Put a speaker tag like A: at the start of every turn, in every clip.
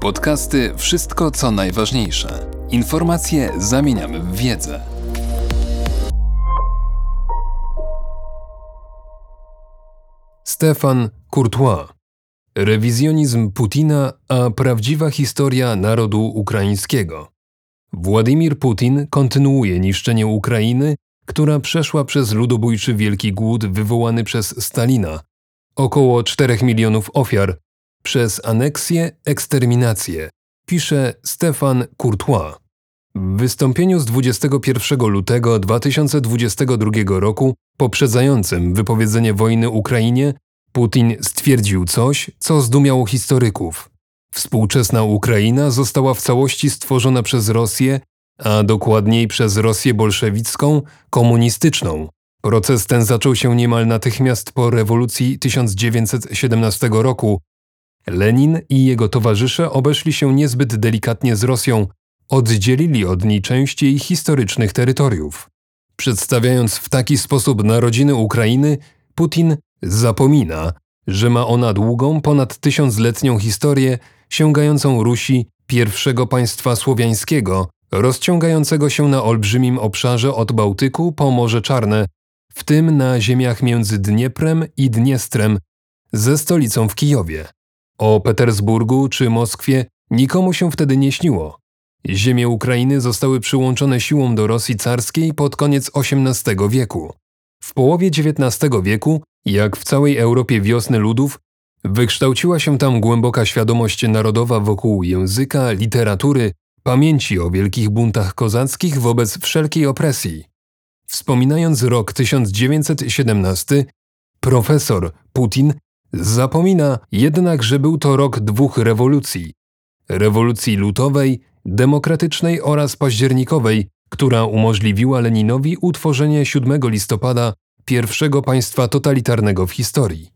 A: Podcasty Wszystko co najważniejsze. Informacje zamieniamy w wiedzę.
B: Stefan Courtois. Rewizjonizm Putina, a prawdziwa historia narodu ukraińskiego. Władimir Putin kontynuuje niszczenie Ukrainy, która przeszła przez ludobójczy wielki głód wywołany przez Stalina. Około 4 milionów ofiar przez aneksję, eksterminację, pisze Stefan Courtois. W wystąpieniu z 21 lutego 2022 roku, poprzedzającym wypowiedzenie wojny Ukrainie, Putin stwierdził coś, co zdumiało historyków. Współczesna Ukraina została w całości stworzona przez Rosję, a dokładniej przez Rosję bolszewicką, komunistyczną. Proces ten zaczął się niemal natychmiast po rewolucji 1917 roku. Lenin i jego towarzysze obeszli się niezbyt delikatnie z Rosją, oddzielili od niej część jej historycznych terytoriów. Przedstawiając w taki sposób narodziny Ukrainy, Putin zapomina, że ma ona długą, ponad tysiącletnią historię sięgającą Rusi, pierwszego państwa słowiańskiego, rozciągającego się na olbrzymim obszarze od Bałtyku po Morze Czarne, w tym na ziemiach między Dnieprem i Dniestrem, ze stolicą w Kijowie. O Petersburgu czy Moskwie nikomu się wtedy nie śniło. Ziemie Ukrainy zostały przyłączone siłą do Rosji carskiej pod koniec XVIII wieku. W połowie XIX wieku, jak w całej Europie wiosny ludów, wykształciła się tam głęboka świadomość narodowa wokół języka, literatury, pamięci o wielkich buntach kozackich wobec wszelkiej opresji. Wspominając rok 1917, profesor Putin zapomina jednak, że był to rok dwóch rewolucji: rewolucji lutowej, demokratycznej oraz październikowej, która umożliwiła Leninowi utworzenie 7 listopada pierwszego państwa totalitarnego w historii.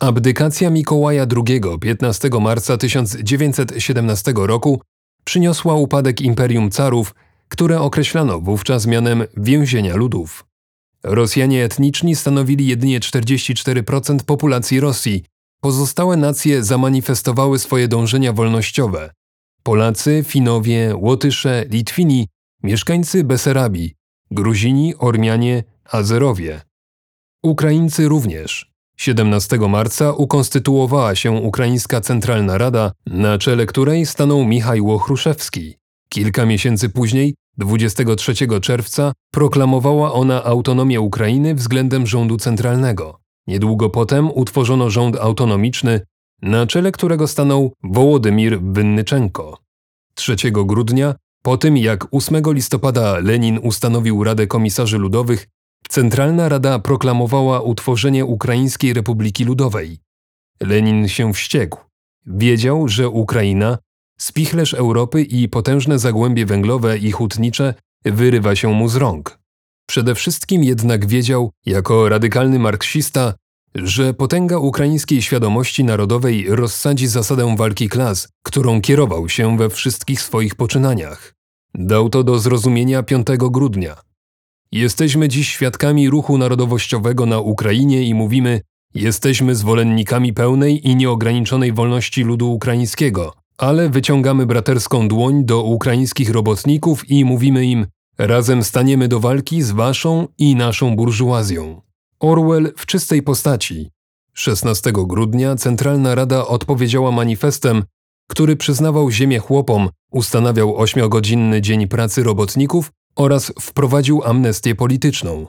B: Abdykacja Mikołaja II 15 marca 1917 roku przyniosła upadek imperium carów, które określano wówczas mianem więzienia ludów. Rosjanie etniczni stanowili jedynie 44% populacji Rosji, pozostałe nacje zamanifestowały swoje dążenia wolnościowe. Polacy, Finowie, Łotysze, Litwini, mieszkańcy Beserabii, Gruzini, Ormianie, Azerowie. Ukraińcy również. 17 marca ukonstytuowała się Ukraińska Centralna Rada, na czele której stanął Michał Chruszewski. Kilka miesięcy później, 23 czerwca, proklamowała ona autonomię Ukrainy względem rządu centralnego. Niedługo potem utworzono rząd autonomiczny, na czele którego stanął Wołodymir Wynnyczenko. 3 grudnia, po tym jak 8 listopada Lenin ustanowił Radę Komisarzy Ludowych, Centralna Rada proklamowała utworzenie Ukraińskiej Republiki Ludowej. Lenin się wściekł. Wiedział, że Ukraina, spichlerz Europy i potężne zagłębie węglowe i hutnicze wyrywa się mu z rąk. Przede wszystkim jednak wiedział, jako radykalny marksista, że potęga ukraińskiej świadomości narodowej rozsadzi zasadę walki klas, którą kierował się we wszystkich swoich poczynaniach. Dał to do zrozumienia 5 grudnia. Jesteśmy dziś świadkami ruchu narodowościowego na Ukrainie i mówimy, jesteśmy zwolennikami pełnej i nieograniczonej wolności ludu ukraińskiego, ale wyciągamy braterską dłoń do ukraińskich robotników i mówimy im, razem staniemy do walki z waszą i naszą burżuazją. Orwell w czystej postaci. 16 grudnia Centralna Rada odpowiedziała manifestem, który przyznawał ziemię chłopom, ustanawiał ośmiogodzinny dzień pracy robotników oraz wprowadził amnestię polityczną.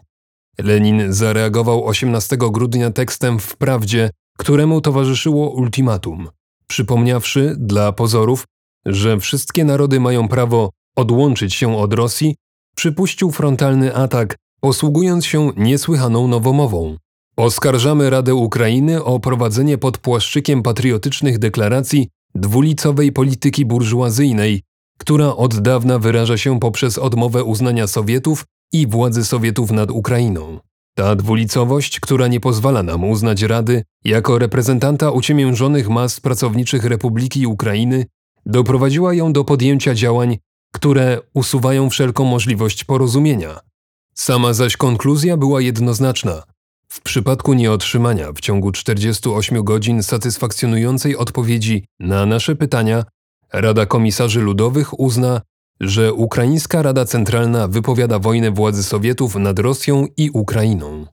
B: Lenin zareagował 18 grudnia tekstem w Prawdzie, któremu towarzyszyło ultimatum, przypomniawszy dla pozorów, że wszystkie narody mają prawo odłączyć się od Rosji, przypuścił frontalny atak posługując się niesłychaną nowomową. Oskarżamy Radę Ukrainy o prowadzenie pod płaszczykiem patriotycznych deklaracji dwulicowej polityki burżuazyjnej, która od dawna wyraża się poprzez odmowę uznania Sowietów i władzy Sowietów nad Ukrainą. Ta dwulicowość, która nie pozwala nam uznać Rady jako reprezentanta uciemiężonych mas pracowniczych Republiki Ukrainy, doprowadziła ją do podjęcia działań, które usuwają wszelką możliwość porozumienia. Sama zaś konkluzja była jednoznaczna. W przypadku nieotrzymania w ciągu 48 godzin satysfakcjonującej odpowiedzi na nasze pytania, Rada Komisarzy Ludowych uzna, że Ukraińska Rada Centralna wypowiada wojnę władzy Sowietów nad Rosją i Ukrainą.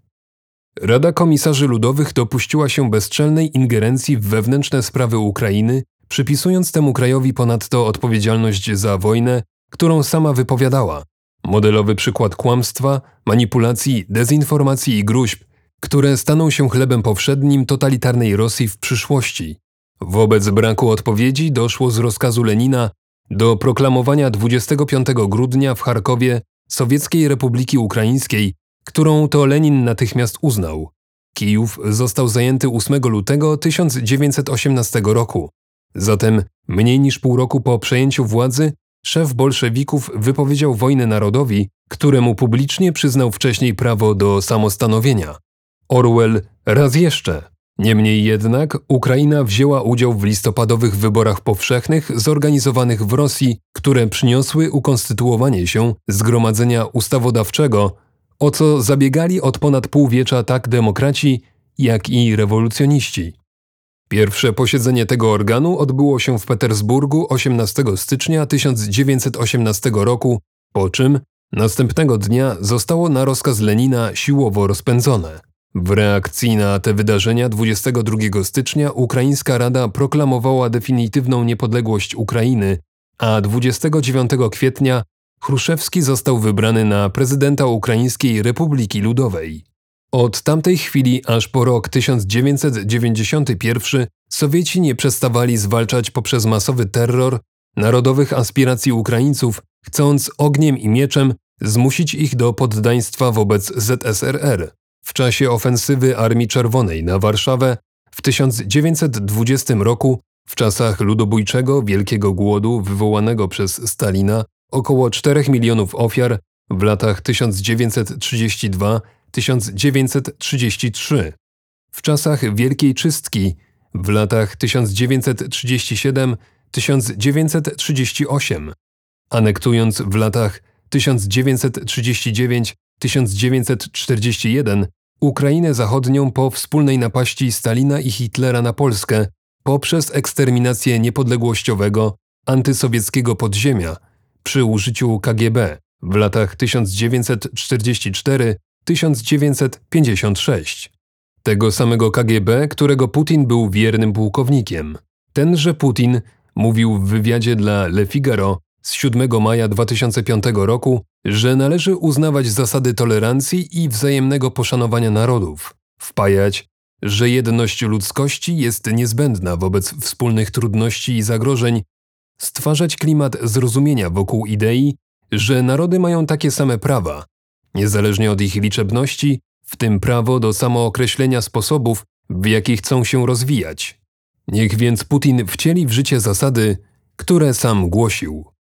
B: Rada Komisarzy Ludowych dopuściła się bezczelnej ingerencji w wewnętrzne sprawy Ukrainy, przypisując temu krajowi ponadto odpowiedzialność za wojnę, którą sama wypowiadała. Modelowy przykład kłamstwa, manipulacji, dezinformacji i gruźb, które staną się chlebem powszednim totalitarnej Rosji w przyszłości. Wobec braku odpowiedzi doszło z rozkazu Lenina do proklamowania 25 grudnia w Charkowie Sowieckiej Republiki Ukraińskiej, którą to Lenin natychmiast uznał. Kijów został zajęty 8 lutego 1918 roku. Zatem mniej niż pół roku po przejęciu władzy szef bolszewików wypowiedział wojnę narodowi, któremu publicznie przyznał wcześniej prawo do samostanowienia. Orwell raz jeszcze. Niemniej jednak Ukraina wzięła udział w listopadowych wyborach powszechnych zorganizowanych w Rosji, które przyniosły ukonstytuowanie się Zgromadzenia Ustawodawczego, o co zabiegali od ponad półwiecza tak demokraci, jak i rewolucjoniści. Pierwsze posiedzenie tego organu odbyło się w Petersburgu 18 stycznia 1918 roku, po czym następnego dnia zostało na rozkaz Lenina siłowo rozpędzone. W reakcji na te wydarzenia 22 stycznia Ukraińska Rada proklamowała definitywną niepodległość Ukrainy, a 29 kwietnia Chruszewski został wybrany na prezydenta Ukraińskiej Republiki Ludowej. Od tamtej chwili aż po rok 1991 Sowieci nie przestawali zwalczać poprzez masowy terror narodowych aspiracji Ukraińców, chcąc ogniem i mieczem zmusić ich do poddaństwa wobec ZSRR. W czasie ofensywy Armii Czerwonej na Warszawę w 1920 roku, w czasach ludobójczego Wielkiego Głodu wywołanego przez Stalina, około 4 milionów ofiar w latach 1932-1933. W czasach Wielkiej Czystki w latach 1937-1938, anektując w latach 1939-1941 Ukrainę Zachodnią po wspólnej napaści Stalina i Hitlera na Polskę poprzez eksterminację niepodległościowego, antysowieckiego podziemia przy użyciu KGB w latach 1944-1956. Tego samego KGB, którego Putin był wiernym pułkownikiem. Tenże Putin mówił w wywiadzie dla Le Figaro z 7 maja 2005 roku, że należy uznawać zasady tolerancji i wzajemnego poszanowania narodów, wpajać, że jedność ludzkości jest niezbędna wobec wspólnych trudności i zagrożeń, stwarzać klimat zrozumienia wokół idei, że narody mają takie same prawa, niezależnie od ich liczebności, w tym prawo do samookreślenia sposobów, w jaki chcą się rozwijać. Niech więc Putin wcieli w życie zasady, które sam głosił.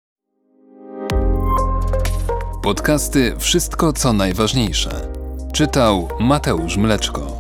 A: Podcasty Wszystko co najważniejsze. Czytał Mateusz Mleczko.